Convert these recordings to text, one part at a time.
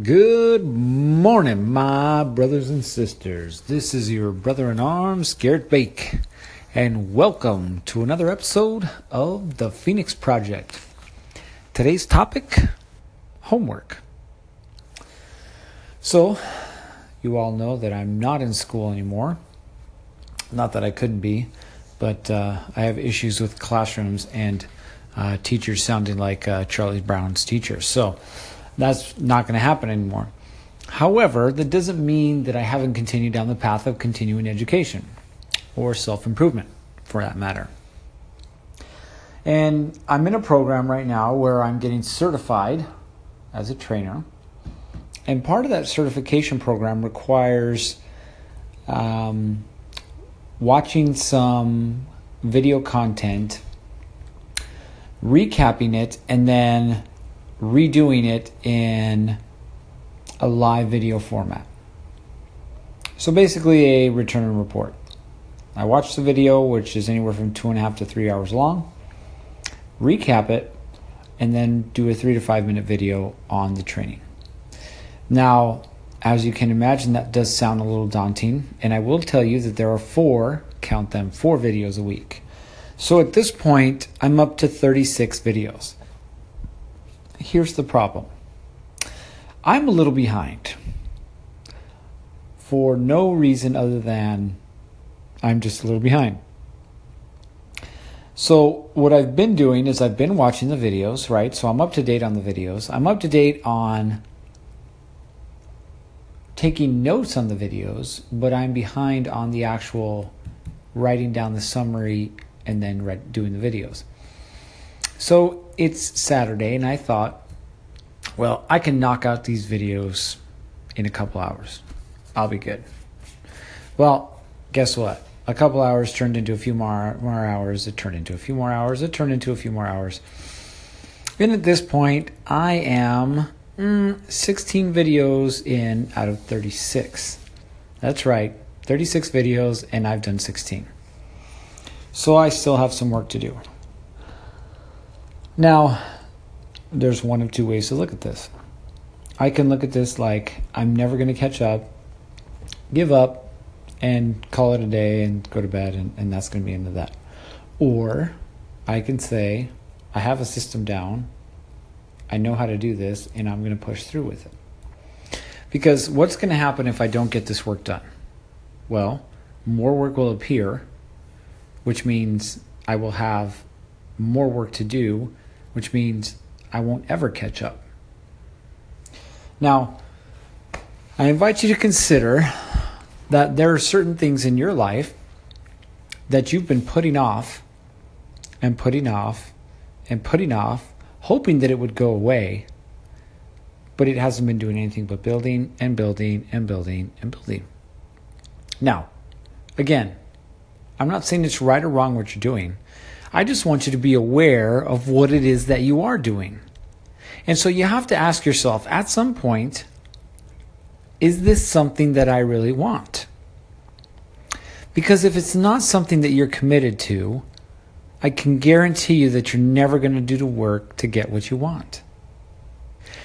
Good morning, my brothers and sisters. This is your brother in arms, Garrett Bake, and welcome to another episode of the Phoenix Project. Today's topic homework. So, you all know that I'm not in school anymore. Not that I couldn't be, but uh, I have issues with classrooms and uh, teachers sounding like uh, Charlie Brown's teachers. So, that's not going to happen anymore. However, that doesn't mean that I haven't continued down the path of continuing education or self improvement for that matter. And I'm in a program right now where I'm getting certified as a trainer. And part of that certification program requires um, watching some video content, recapping it, and then redoing it in a live video format. So basically, a return and report. I watch the video, which is anywhere from two and a half to three hours long, recap it, and then do a three to five minute video on the training. Now, as you can imagine, that does sound a little daunting, and I will tell you that there are four, count them, four videos a week. So at this point, I'm up to 36 videos here's the problem I'm a little behind for no reason other than I'm just a little behind. So, what I've been doing is I've been watching the videos, right? So, I'm up to date on the videos. I'm up to date on taking notes on the videos, but I'm behind on the actual writing down the summary and then doing the videos. So it's Saturday, and I thought, well, I can knock out these videos in a couple hours. I'll be good. Well, guess what? A couple hours turned into a few more, more hours. It turned into a few more hours. It turned into a few more hours. And at this point, I am mm, 16 videos in out of 36. That's right, 36 videos, and I've done 16. So I still have some work to do. Now, there's one of two ways to look at this. I can look at this like I'm never going to catch up, give up, and call it a day and go to bed, and, and that's going to be end of that. Or I can say, I have a system down, I know how to do this, and I'm going to push through with it. Because what's going to happen if I don't get this work done? Well, more work will appear, which means I will have more work to do which means I won't ever catch up. Now, I invite you to consider that there are certain things in your life that you've been putting off and putting off and putting off, hoping that it would go away, but it hasn't been doing anything but building and building and building and building. Now, again, I'm not saying it's right or wrong what you're doing. I just want you to be aware of what it is that you are doing. And so you have to ask yourself at some point, is this something that I really want? Because if it's not something that you're committed to, I can guarantee you that you're never going to do the work to get what you want.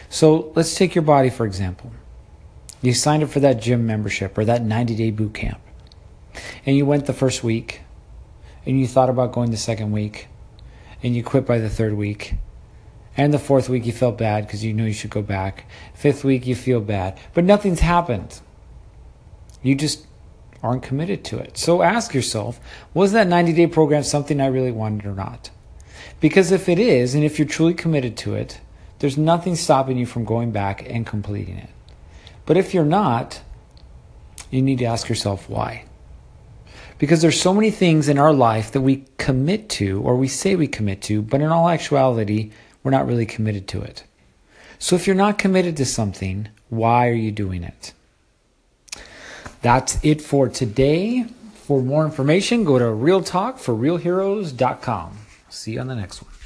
So let's take your body, for example. You signed up for that gym membership or that 90 day boot camp, and you went the first week, and you thought about going the second week and you quit by the third week. And the fourth week you felt bad because you knew you should go back. Fifth week you feel bad. But nothing's happened. You just aren't committed to it. So ask yourself was that 90 day program something I really wanted or not? Because if it is, and if you're truly committed to it, there's nothing stopping you from going back and completing it. But if you're not, you need to ask yourself why. Because there's so many things in our life that we commit to or we say we commit to, but in all actuality, we're not really committed to it. So if you're not committed to something, why are you doing it? That's it for today. For more information, go to realtalkforrealheroes.com. See you on the next one.